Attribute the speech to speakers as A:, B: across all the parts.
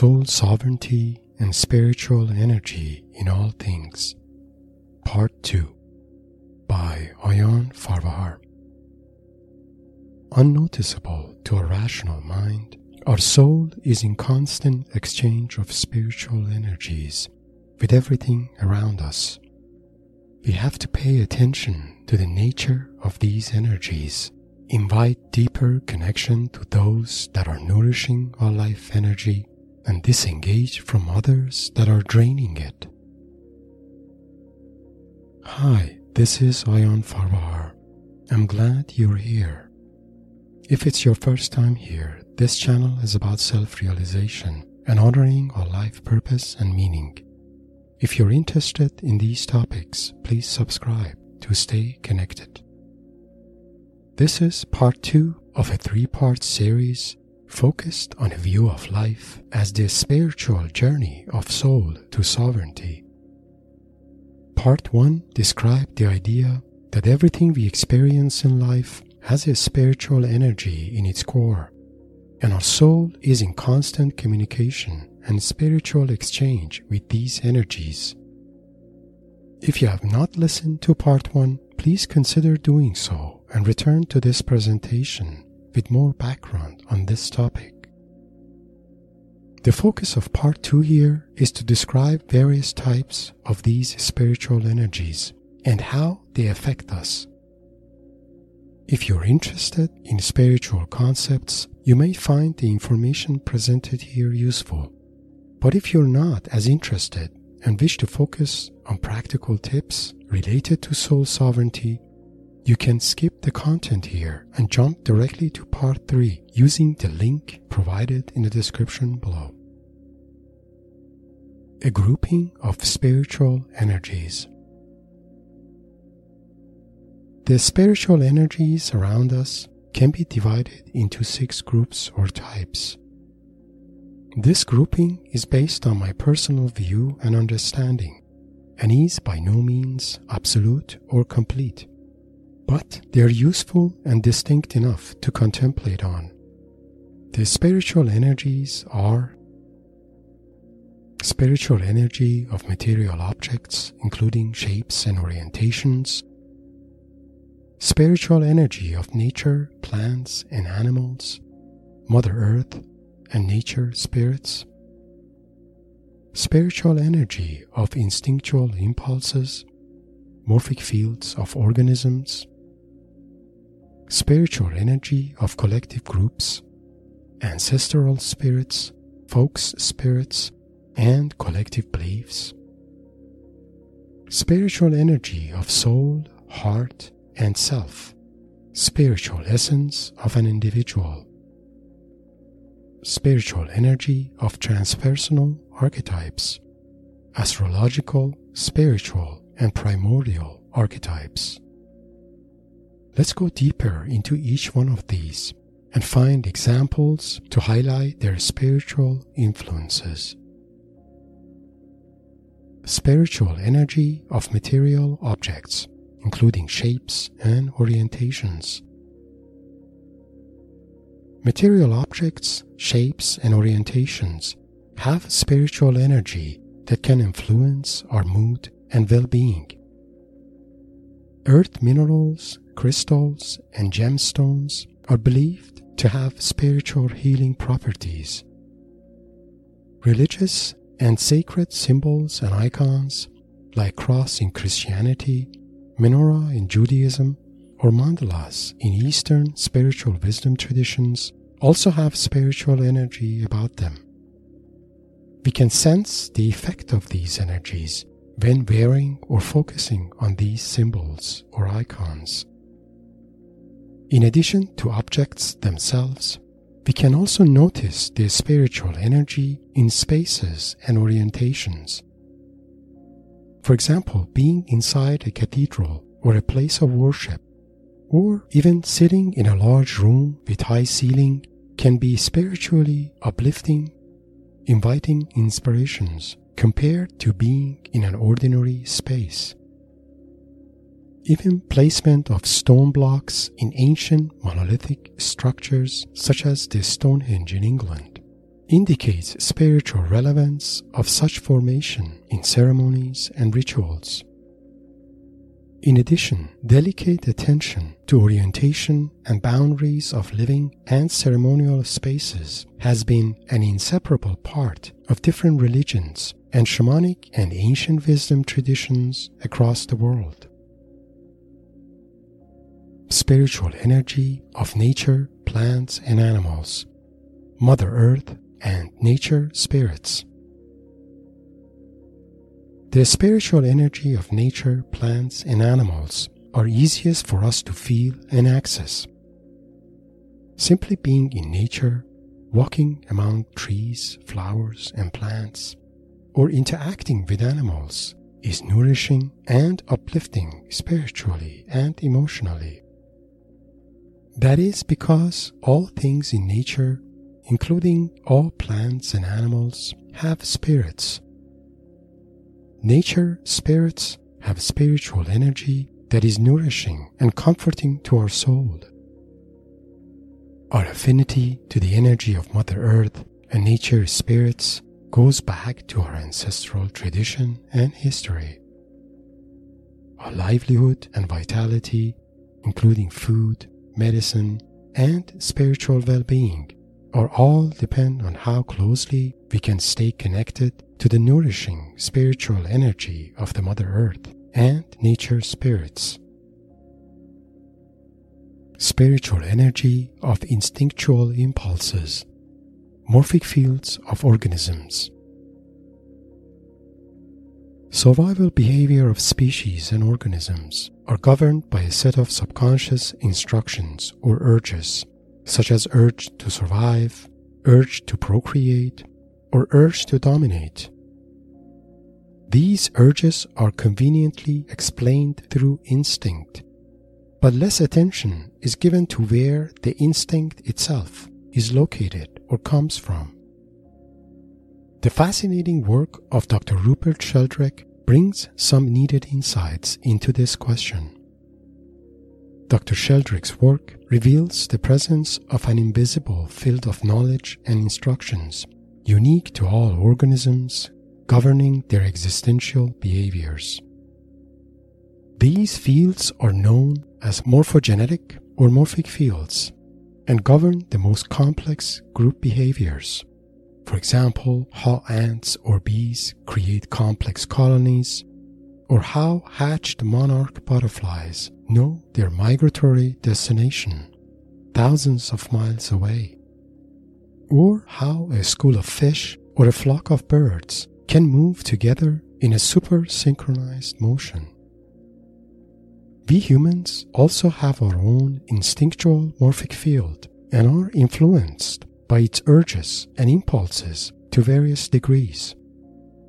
A: Soul Sovereignty and Spiritual Energy in All Things, Part 2 by Ayan Farvahar. Unnoticeable to a rational mind, our soul is in constant exchange of spiritual energies with everything around us. We have to pay attention to the nature of these energies, invite deeper connection to those that are nourishing our life energy, and disengage from others that are draining it. Hi, this is Ayan Farvahar. I'm glad you're here. If it's your first time here, this channel is about self realization and honoring our life purpose and meaning. If you're interested in these topics, please subscribe to stay connected. This is part two of a three part series focused on a view of life as the spiritual journey of soul to sovereignty. Part one described the idea that everything we experience in life has a spiritual energy in its core, and our soul is in constant communication and spiritual exchange with these energies. If you have not listened to part one, please consider doing so and return to this presentation with more background on this topic. The focus of part two here is to describe various types of these spiritual energies and how they affect us. If you're interested in spiritual concepts, you may find the information presented here useful. But if you're not as interested and wish to focus on practical tips related to soul sovereignty, you can skip the content here and jump directly to part 3 using the link provided in the description below. A grouping of spiritual energies. The spiritual energies around us can be divided into six groups or types. This grouping is based on my personal view and understanding, and is by no means absolute or complete, but they are useful and distinct enough to contemplate on. The spiritual energies are spiritual energy of material objects, including shapes and orientations, spiritual energy of nature, plants, and animals, Mother Earth, and nature spirits, spiritual energy of instinctual impulses, morphic fields of organisms, spiritual energy of collective groups, ancestral spirits, folks spirits, and collective beliefs, spiritual energy of soul, heart, and self, spiritual essence of an individual, spiritual energy of transpersonal archetypes, astrological, spiritual, and primordial archetypes. Let's go deeper into each one of these and find examples to highlight their spiritual influences. Spiritual energy of material objects, including shapes and orientations. Material objects, shapes, and orientations have spiritual energy that can influence our mood and well being. Earth minerals, crystals, and gemstones are believed to have spiritual healing properties. Religious and sacred symbols and icons, like cross in Christianity, menorah in Judaism, or mandalas in Eastern spiritual wisdom traditions also have spiritual energy about them. We can sense the effect of these energies when wearing or focusing on these symbols or icons. In addition to objects themselves, we can also notice the spiritual energy in spaces and orientations. For example, being inside a cathedral or a place of worship or even sitting in a large room with high ceiling can be spiritually uplifting, inviting inspirations compared to being in an ordinary space. Even placement of stone blocks in ancient monolithic structures such as the Stonehenge in England indicates spiritual relevance of such formation in ceremonies and rituals. In addition, delicate attention to orientation and boundaries of living and ceremonial spaces has been an inseparable part of different religions and shamanic and ancient wisdom traditions across the world. Spiritual energy of nature, plants, and animals, Mother Earth, and nature spirits. The spiritual energy of nature, plants, and animals are easiest for us to feel and access. Simply being in nature, walking among trees, flowers, and plants, or interacting with animals is nourishing and uplifting spiritually and emotionally. That is because all things in nature, including all plants and animals, have spirits Nature spirits have spiritual energy that is nourishing and comforting to our soul. Our affinity to the energy of Mother Earth and nature spirits goes back to our ancestral tradition and history. Our livelihood and vitality, including food, medicine, and spiritual well being, are all depend on how closely we can stay connected to the nourishing spiritual energy of the Mother Earth and nature spirits. Spiritual energy of instinctual impulses, morphic fields of organisms. Survival behavior of species and organisms are governed by a set of subconscious instructions or urges, such as urge to survive, urge to procreate, or urge to dominate. These urges are conveniently explained through instinct, but less attention is given to where the instinct itself is located or comes from. The fascinating work of Dr. Rupert Sheldrake brings some needed insights into this question. Dr. Sheldrake's work reveals the presence of an invisible field of knowledge and instructions unique to all organisms, governing their existential behaviors. These fields are known as morphogenetic or morphic fields and govern the most complex group behaviors. For example, how ants or bees create complex colonies, or how hatched monarch butterflies know their migratory destination thousands of miles away or how a school of fish or a flock of birds can move together in a super synchronized motion. We humans also have our own instinctual morphic field and are influenced by its urges and impulses to various degrees,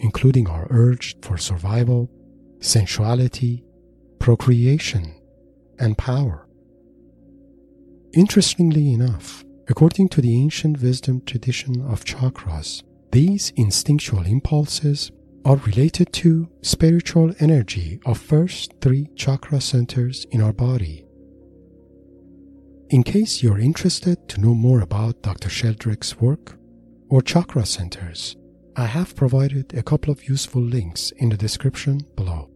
A: including our urge for survival, sensuality, procreation, and power. Interestingly enough, According to the ancient wisdom tradition of chakras, these instinctual impulses are related to spiritual energy of first three chakra centers in our body. In case you're interested to know more about Dr. Sheldrake's work or chakra centers, I have provided a couple of useful links in the description below.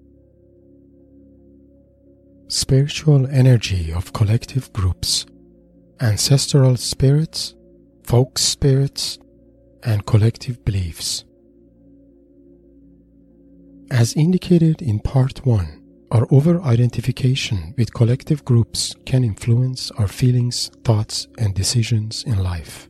A: Spiritual energy of collective groups ancestral spirits, folk spirits, and collective beliefs. As indicated in Part 1, our over identification with collective groups can influence our feelings, thoughts, and decisions in life.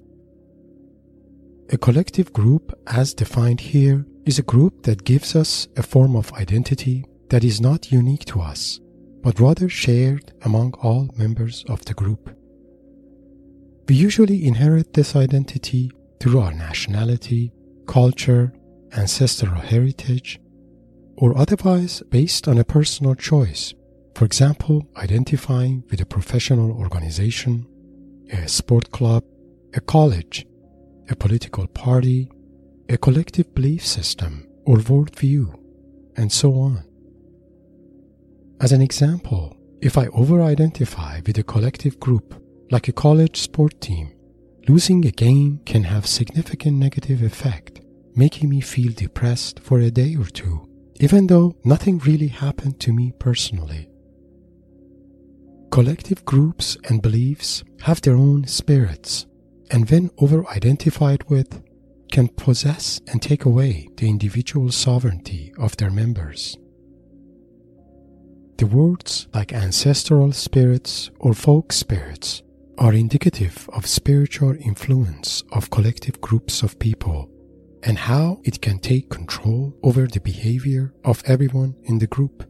A: A collective group, as defined here, is a group that gives us a form of identity that is not unique to us, but rather shared among all members of the group. We usually inherit this identity through our nationality, culture, ancestral heritage, or otherwise based on a personal choice. For example, identifying with a professional organization, a sport club, a college, a political party, a collective belief system or worldview, and so on. As an example, if I over identify with a collective group like a college sport team, losing a game can have significant negative effect, making me feel depressed for a day or two, even though nothing really happened to me personally. Collective groups and beliefs have their own spirits, and when over identified with, can possess and take away the individual sovereignty of their members. The words like ancestral spirits or folk spirits are indicative of spiritual influence of collective groups of people and how it can take control over the behavior of everyone in the group.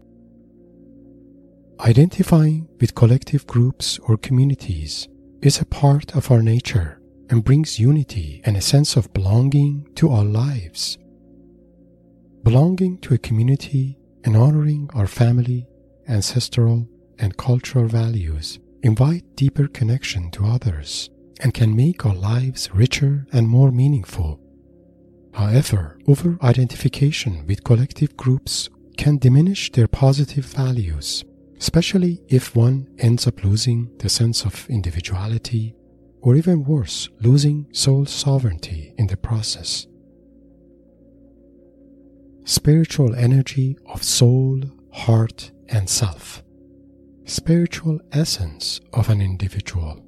A: Identifying with collective groups or communities is a part of our nature and brings unity and a sense of belonging to our lives. Belonging to a community and honoring our family, ancestral, and cultural values invite deeper connection to others and can make our lives richer and more meaningful. However, over identification with collective groups can diminish their positive values especially if one ends up losing the sense of individuality, or even worse, losing soul sovereignty in the process. Spiritual energy of soul, heart, and self. Spiritual essence of an individual.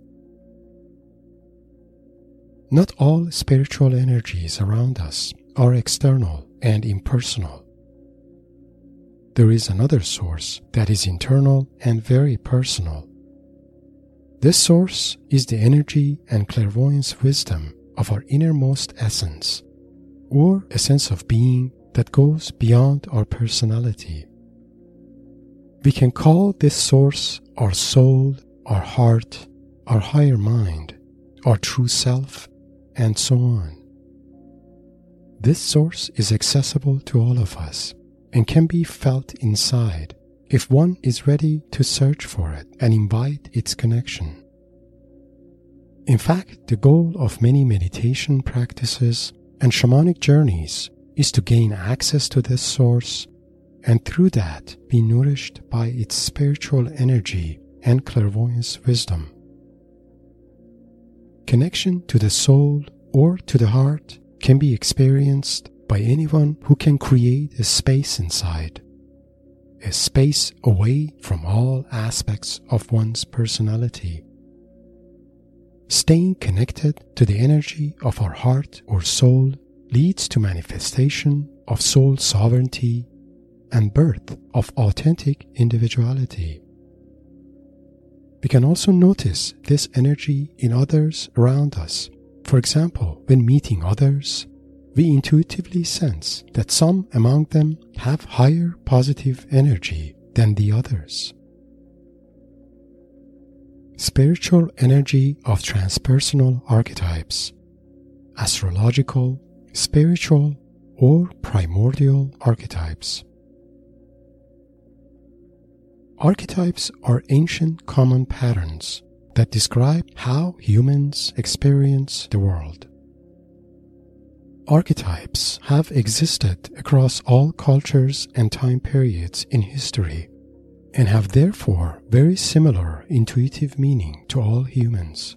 A: Not all spiritual energies around us are external and impersonal there is another source that is internal and very personal. This source is the energy and clairvoyance wisdom of our innermost essence, or a sense of being that goes beyond our personality. We can call this source our soul, our heart, our higher mind, our true self, and so on. This source is accessible to all of us and can be felt inside if one is ready to search for it and invite its connection. In fact, the goal of many meditation practices and shamanic journeys is to gain access to this source and through that be nourished by its spiritual energy and clairvoyance wisdom. Connection to the soul or to the heart can be experienced by anyone who can create a space inside, a space away from all aspects of one's personality. Staying connected to the energy of our heart or soul leads to manifestation of soul sovereignty and birth of authentic individuality. We can also notice this energy in others around us. For example, when meeting others, we intuitively sense that some among them have higher positive energy than the others. Spiritual energy of transpersonal archetypes, astrological, spiritual, or primordial archetypes. Archetypes are ancient common patterns that describe how humans experience the world. Archetypes have existed across all cultures and time periods in history and have therefore very similar intuitive meaning to all humans.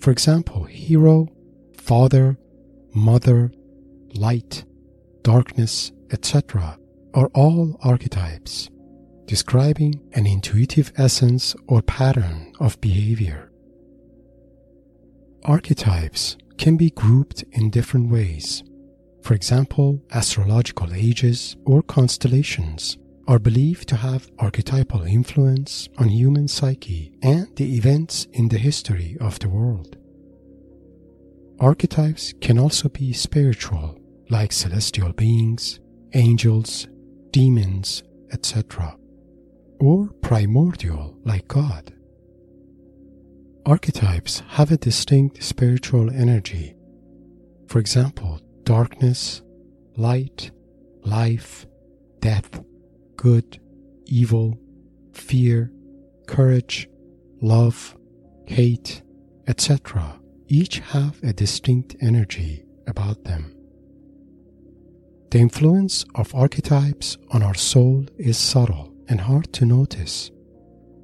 A: For example, hero, father, mother, light, darkness, etc. are all archetypes, describing an intuitive essence or pattern of behavior. Archetypes can be grouped in different ways. For example, astrological ages or constellations are believed to have archetypal influence on human psyche and the events in the history of the world. Archetypes can also be spiritual, like celestial beings, angels, demons, etc., or primordial, like God. Archetypes have a distinct spiritual energy. For example, darkness, light, life, death, good, evil, fear, courage, love, hate, etc. each have a distinct energy about them. The influence of archetypes on our soul is subtle and hard to notice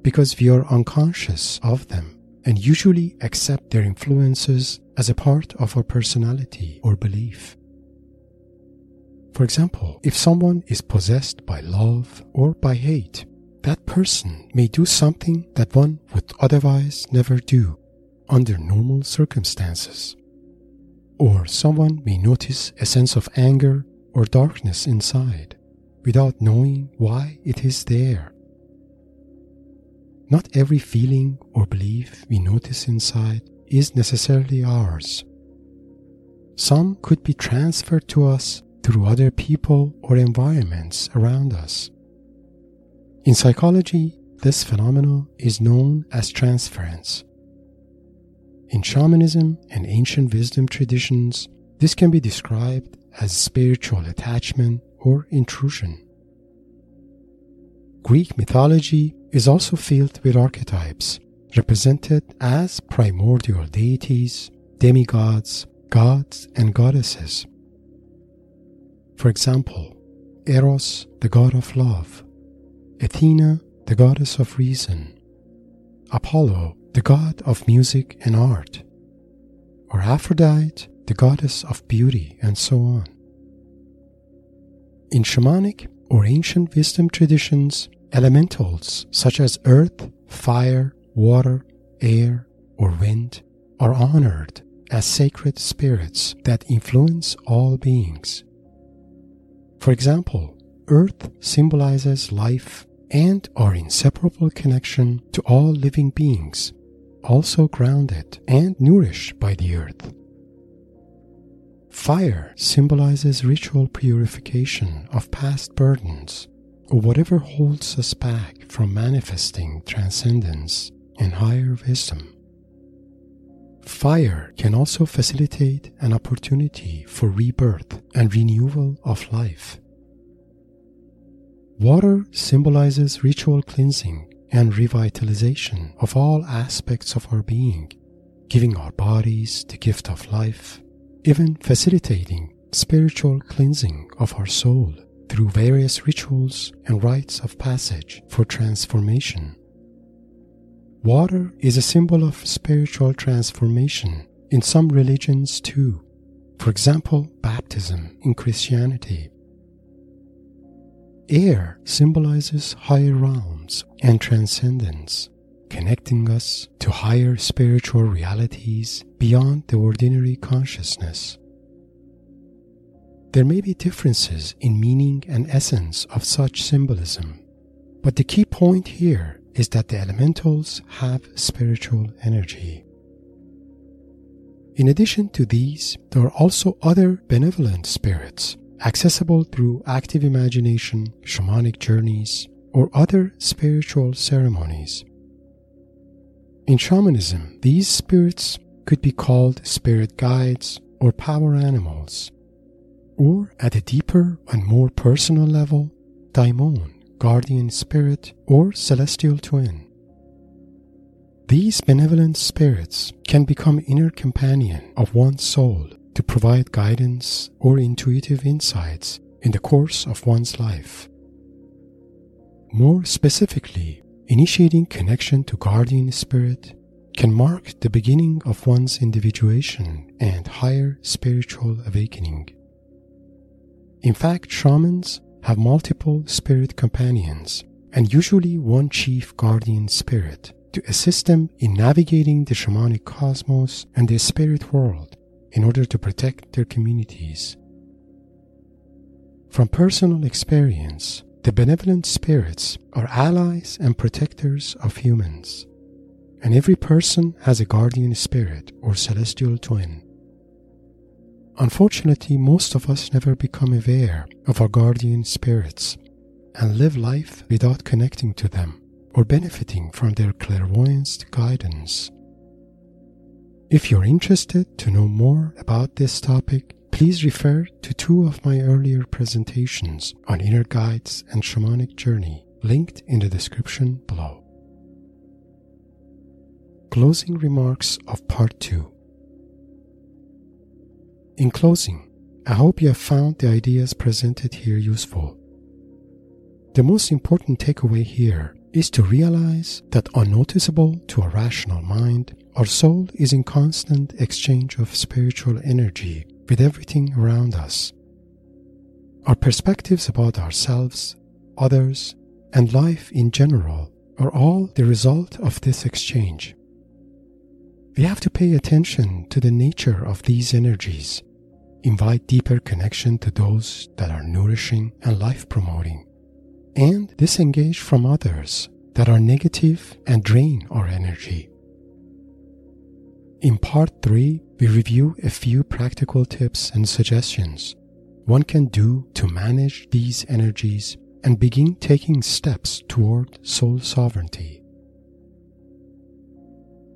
A: because we are unconscious of them and usually accept their influences as a part of our personality or belief. For example, if someone is possessed by love or by hate, that person may do something that one would otherwise never do under normal circumstances. Or someone may notice a sense of anger or darkness inside without knowing why it is there. Not every feeling or belief we notice inside is necessarily ours. Some could be transferred to us through other people or environments around us. In psychology, this phenomenon is known as transference. In shamanism and ancient wisdom traditions, this can be described as spiritual attachment or intrusion. Greek mythology is also filled with archetypes represented as primordial deities, demigods, gods, and goddesses. For example, Eros, the god of love, Athena, the goddess of reason, Apollo, the god of music and art, or Aphrodite, the goddess of beauty, and so on. In shamanic or ancient wisdom traditions, elementals such as earth, fire, water, air, or wind are honored as sacred spirits that influence all beings. For example, earth symbolizes life and our inseparable connection to all living beings, also grounded and nourished by the earth. Fire symbolizes ritual purification of past burdens or whatever holds us back from manifesting transcendence and higher wisdom. Fire can also facilitate an opportunity for rebirth and renewal of life. Water symbolizes ritual cleansing and revitalization of all aspects of our being, giving our bodies the gift of life, even facilitating spiritual cleansing of our soul through various rituals and rites of passage for transformation. Water is a symbol of spiritual transformation in some religions too. For example, baptism in Christianity Air symbolizes higher realms and transcendence, connecting us to higher spiritual realities beyond the ordinary consciousness. There may be differences in meaning and essence of such symbolism, but the key point here is that the elementals have spiritual energy. In addition to these, there are also other benevolent spirits accessible through active imagination, shamanic journeys, or other spiritual ceremonies. In shamanism, these spirits could be called spirit guides or power animals, or at a deeper and more personal level, daimon, guardian spirit, or celestial twin. These benevolent spirits can become inner companion of one's soul to provide guidance or intuitive insights in the course of one's life. More specifically, initiating connection to guardian spirit can mark the beginning of one's individuation and higher spiritual awakening. In fact, shamans have multiple spirit companions and usually one chief guardian spirit to assist them in navigating the shamanic cosmos and the spirit world in order to protect their communities. From personal experience, the benevolent spirits are allies and protectors of humans, and every person has a guardian spirit or celestial twin. Unfortunately, most of us never become aware of our guardian spirits and live life without connecting to them or benefiting from their clairvoyance guidance. If you're interested to know more about this topic, please refer to two of my earlier presentations on inner guides and shamanic journey linked in the description below. Closing remarks of part 2. In closing, I hope you have found the ideas presented here useful. The most important takeaway here is to realize that unnoticeable to a rational mind, our soul is in constant exchange of spiritual energy with everything around us. Our perspectives about ourselves, others, and life in general are all the result of this exchange. We have to pay attention to the nature of these energies, invite deeper connection to those that are nourishing and life promoting, and disengage from others that are negative and drain our energy. In part 3, we review a few practical tips and suggestions one can do to manage these energies and begin taking steps toward soul sovereignty.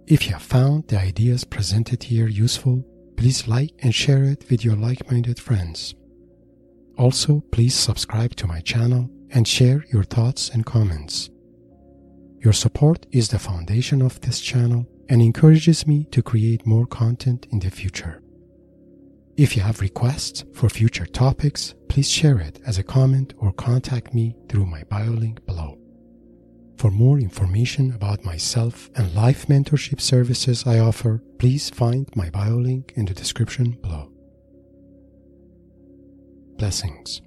A: If you have found the ideas presented here useful, please like and share it with your like minded friends. Also, please subscribe to my channel and share your thoughts and comments. Your support is the foundation of this channel and encourages me to create more content in the future. If you have requests for future topics, please share it as a comment or contact me through my bio link below. For more information about myself and life mentorship services I offer, please find my bio link in the description below. Blessings.